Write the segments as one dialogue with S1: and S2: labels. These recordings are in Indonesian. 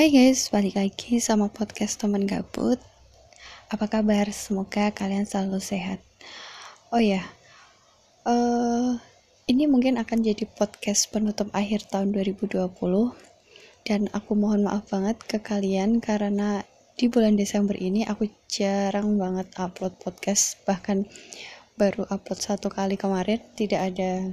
S1: Hai guys, balik lagi sama podcast teman gabut. Apa kabar? Semoga kalian selalu sehat. Oh ya, uh, ini mungkin akan jadi podcast penutup akhir tahun 2020 dan aku mohon maaf banget ke kalian karena di bulan Desember ini aku jarang banget upload podcast bahkan baru upload satu kali kemarin tidak ada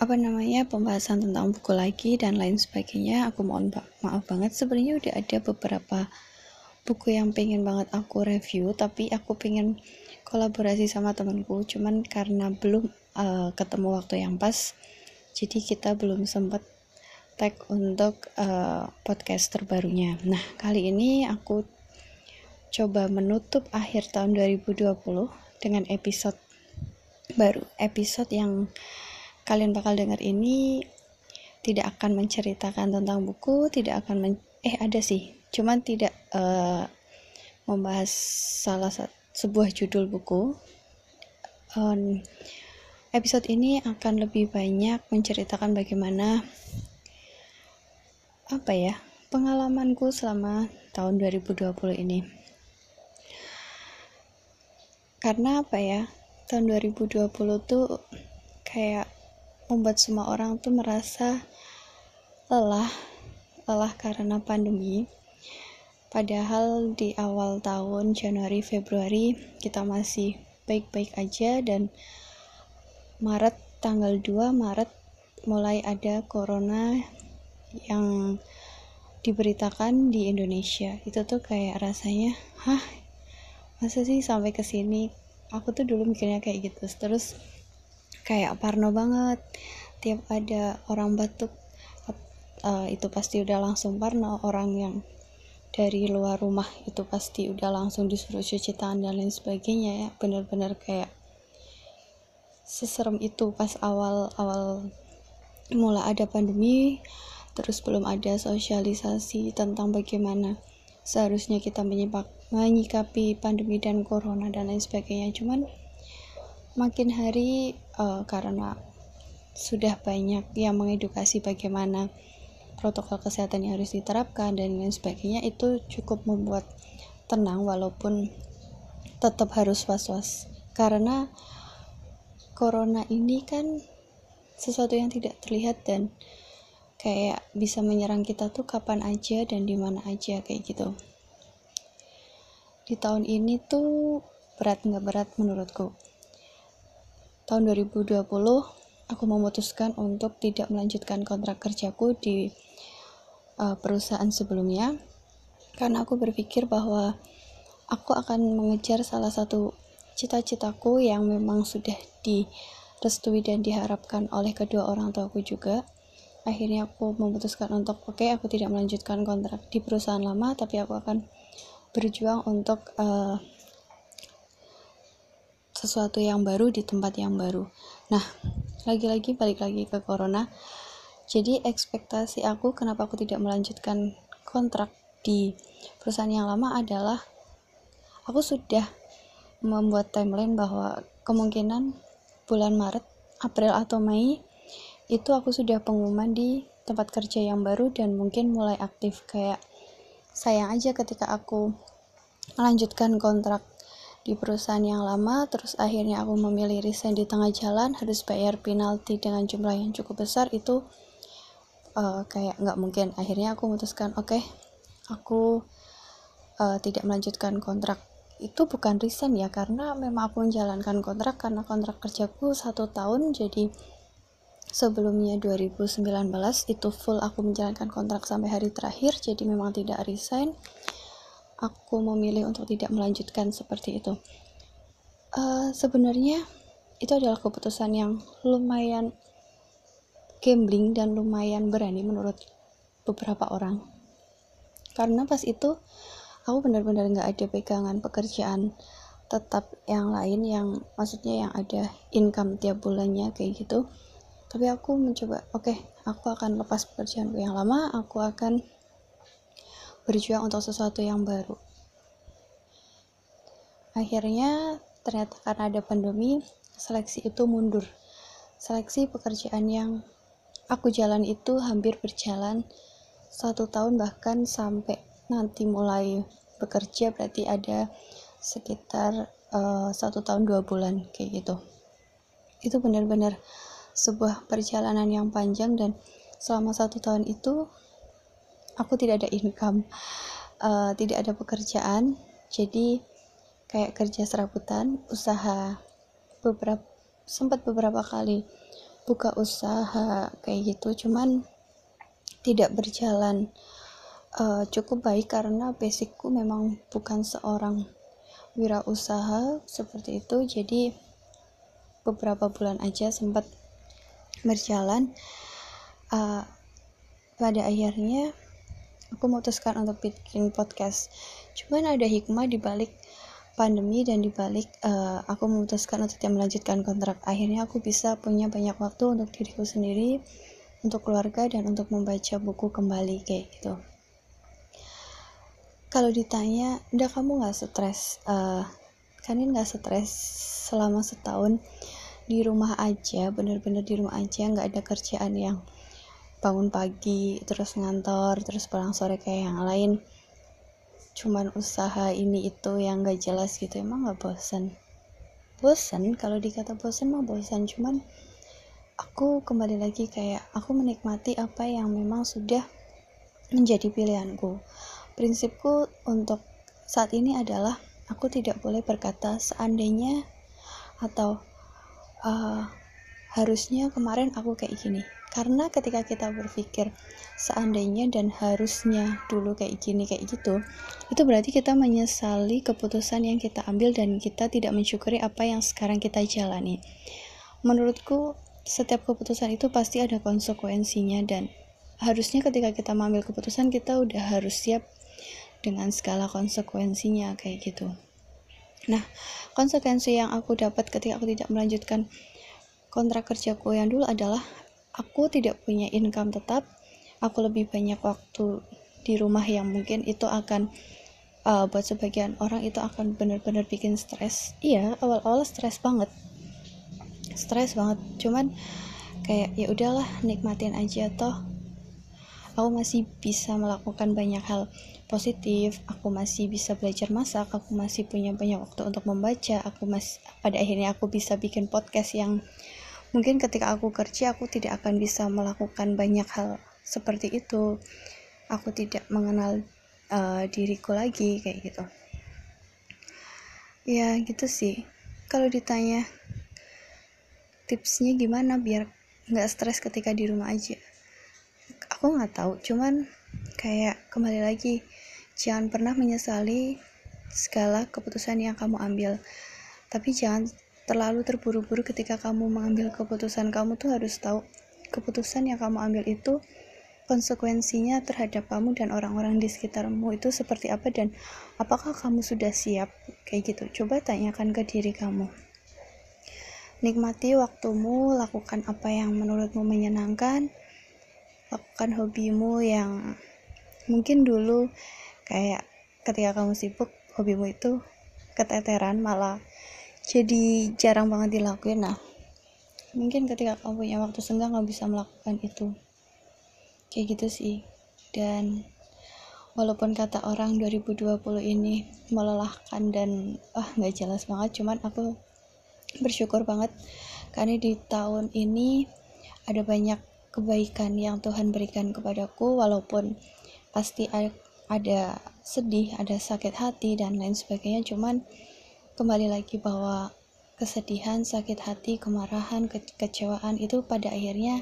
S1: apa namanya pembahasan tentang buku lagi dan lain sebagainya aku mohon maaf banget. Sebenarnya udah ada beberapa buku yang pengen banget aku review tapi aku pengen kolaborasi sama temanku. Cuman karena belum uh, ketemu waktu yang pas jadi kita belum sempat tag untuk uh, podcast terbarunya. Nah kali ini aku coba menutup akhir tahun 2020 dengan episode baru. Episode yang kalian bakal dengar ini tidak akan menceritakan tentang buku, tidak akan men eh ada sih, cuman tidak uh, membahas salah satu sebuah judul buku. Um, episode ini akan lebih banyak menceritakan bagaimana apa ya pengalamanku selama tahun 2020 ini. Karena apa ya tahun 2020 tuh kayak membuat semua orang tuh merasa lelah lelah karena pandemi. Padahal di awal tahun Januari Februari kita masih baik-baik aja dan Maret tanggal 2 Maret mulai ada corona yang diberitakan di Indonesia. Itu tuh kayak rasanya hah masa sih sampai ke sini? Aku tuh dulu mikirnya kayak gitu. Terus kayak parno banget. Tiap ada orang batuk uh, itu pasti udah langsung parno. Orang yang dari luar rumah itu pasti udah langsung disuruh cuci tangan dan lain sebagainya ya. Bener-bener kayak seserem itu pas awal-awal mulai ada pandemi terus belum ada sosialisasi tentang bagaimana seharusnya kita menyikapi pandemi dan corona dan lain sebagainya. Cuman makin hari uh, karena sudah banyak yang mengedukasi bagaimana protokol kesehatan yang harus diterapkan dan lain sebagainya itu cukup membuat tenang walaupun tetap harus was-was. Karena corona ini kan sesuatu yang tidak terlihat dan kayak bisa menyerang kita tuh kapan aja dan di mana aja kayak gitu. Di tahun ini tuh berat nggak berat menurutku tahun 2020 aku memutuskan untuk tidak melanjutkan kontrak kerjaku di uh, perusahaan sebelumnya. Karena aku berpikir bahwa aku akan mengejar salah satu cita-citaku yang memang sudah direstui dan diharapkan oleh kedua orang tuaku juga. Akhirnya aku memutuskan untuk oke okay, aku tidak melanjutkan kontrak di perusahaan lama tapi aku akan berjuang untuk uh, sesuatu yang baru di tempat yang baru. Nah, lagi-lagi balik lagi ke corona. Jadi ekspektasi aku kenapa aku tidak melanjutkan kontrak di perusahaan yang lama adalah aku sudah membuat timeline bahwa kemungkinan bulan Maret, April atau Mei itu aku sudah pengumuman di tempat kerja yang baru dan mungkin mulai aktif kayak sayang aja ketika aku melanjutkan kontrak di perusahaan yang lama terus akhirnya aku memilih resign di tengah jalan harus bayar penalti dengan jumlah yang cukup besar itu uh, kayak nggak mungkin. Akhirnya aku memutuskan oke okay, aku uh, tidak melanjutkan kontrak. Itu bukan resign ya karena memang aku menjalankan kontrak karena kontrak kerjaku satu tahun jadi sebelumnya 2019 itu full aku menjalankan kontrak sampai hari terakhir jadi memang tidak resign aku memilih untuk tidak melanjutkan seperti itu. Uh, sebenarnya itu adalah keputusan yang lumayan gambling dan lumayan berani menurut beberapa orang. Karena pas itu aku benar-benar nggak ada pegangan pekerjaan tetap yang lain yang maksudnya yang ada income tiap bulannya kayak gitu. Tapi aku mencoba oke okay, aku akan lepas pekerjaanku yang lama aku akan berjuang untuk sesuatu yang baru. Akhirnya ternyata karena ada pandemi, seleksi itu mundur. Seleksi pekerjaan yang aku jalan itu hampir berjalan satu tahun bahkan sampai nanti mulai bekerja berarti ada sekitar uh, satu tahun dua bulan kayak gitu itu benar-benar sebuah perjalanan yang panjang dan selama satu tahun itu aku tidak ada income uh, tidak ada pekerjaan. Jadi kayak kerja serabutan usaha beberapa sempat beberapa kali buka usaha kayak gitu. Cuman tidak berjalan uh, cukup baik karena basicku memang bukan seorang wirausaha seperti itu. Jadi beberapa bulan aja sempat berjalan uh, pada akhirnya aku memutuskan untuk bikin podcast. Cuman ada hikmah di balik pandemi dan di balik uh, aku memutuskan untuk tidak melanjutkan kontrak. Akhirnya aku bisa punya banyak waktu untuk diriku sendiri untuk keluarga dan untuk membaca buku kembali kayak gitu. Kalau ditanya udah kamu nggak stres? Uh, kalian nggak stres selama setahun di rumah aja bener-bener di rumah aja nggak ada kerjaan yang bangun pagi terus ngantor terus pulang sore kayak yang lain. Cuman usaha ini itu yang gak jelas gitu emang gak bosan bosan kalau dikata bosan mah bosan cuman aku kembali lagi kayak aku menikmati apa yang memang sudah menjadi pilihanku. Prinsipku untuk saat ini adalah aku tidak boleh berkata seandainya atau uh, harusnya kemarin aku kayak gini karena ketika kita berpikir seandainya dan harusnya dulu kayak gini kayak gitu itu berarti kita menyesali keputusan yang kita ambil dan kita tidak mensyukuri apa yang sekarang kita jalani. Menurutku setiap keputusan itu pasti ada konsekuensinya dan harusnya ketika kita mengambil keputusan kita udah harus siap dengan segala konsekuensinya kayak gitu. Nah, konsekuensi yang aku dapat ketika aku tidak melanjutkan kontrak kerjaku yang dulu adalah aku tidak punya income tetap. Aku lebih banyak waktu di rumah yang mungkin itu akan uh, buat sebagian orang itu akan benar-benar bikin stres. Iya, awal-awal stres banget. Stres banget. Cuman kayak ya udahlah nikmatin aja toh aku masih bisa melakukan banyak hal positif aku masih bisa belajar masak aku masih punya banyak waktu untuk membaca aku masih pada akhirnya aku bisa bikin podcast yang mungkin ketika aku kerja aku tidak akan bisa melakukan banyak hal seperti itu. Aku tidak mengenal uh, diriku lagi kayak gitu. Ya gitu sih. Kalau ditanya tipsnya gimana biar nggak stres ketika di rumah aja? Aku nggak tahu. Cuman kayak kembali lagi jangan pernah menyesali segala keputusan yang kamu ambil. Tapi jangan terlalu terburu-buru ketika kamu mengambil keputusan kamu tuh harus tahu keputusan yang kamu ambil itu konsekuensinya terhadap kamu dan orang-orang di sekitarmu itu seperti apa dan apakah kamu sudah siap? Kayak gitu. Coba tanyakan ke diri kamu. Nikmati waktumu lakukan apa yang menurutmu menyenangkan lakukan hobimu yang mungkin dulu kayak ketika kamu sibuk hobimu itu keteteran malah jadi jarang banget dilakuin nah. Mungkin ketika kamu punya waktu senggang nggak bisa melakukan itu. Kayak gitu sih. Dan walaupun kata orang 2020 ini melelahkan dan ah oh, nggak jelas banget cuman aku bersyukur banget karena di tahun ini ada banyak kebaikan yang Tuhan berikan kepadaku walaupun pasti ada sedih, ada sakit hati dan lain sebagainya cuman kembali lagi bahwa kesedihan, sakit hati, kemarahan, kekecewaan itu pada akhirnya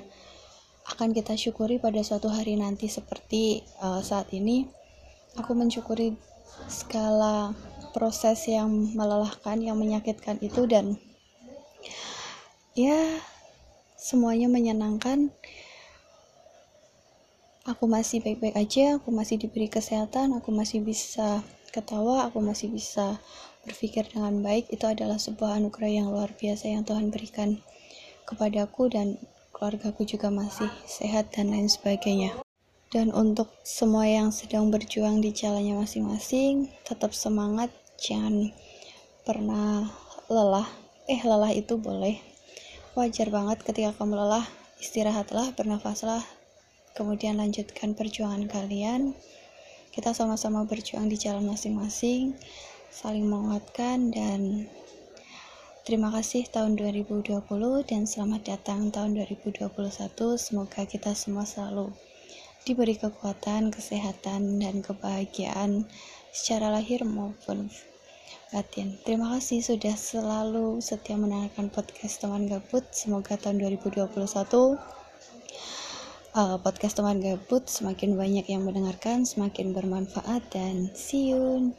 S1: akan kita syukuri pada suatu hari nanti. Seperti uh, saat ini aku mensyukuri segala proses yang melelahkan, yang menyakitkan itu dan ya semuanya menyenangkan. Aku masih baik-baik aja aku masih diberi kesehatan aku masih bisa ketawa aku masih bisa berpikir dengan baik. Itu adalah sebuah anugerah yang luar biasa yang Tuhan berikan kepadaku dan keluargaku juga masih sehat dan lain sebagainya. Dan untuk semua yang sedang berjuang di jalannya masing-masing tetap semangat. Jangan pernah lelah. Eh lelah itu boleh. Wajar banget ketika kamu lelah. Istirahatlah bernafaslah. Kemudian lanjutkan perjuangan kalian kita sama-sama berjuang di jalan masing-masing saling menguatkan dan terima kasih tahun 2020 dan selamat datang tahun 2021 semoga kita semua selalu diberi kekuatan, kesehatan, dan kebahagiaan secara lahir maupun batin. Terima kasih sudah selalu setia mendengarkan podcast teman gabut. Semoga tahun 2021 uh, podcast teman gabut semakin banyak yang mendengarkan, semakin bermanfaat dan see you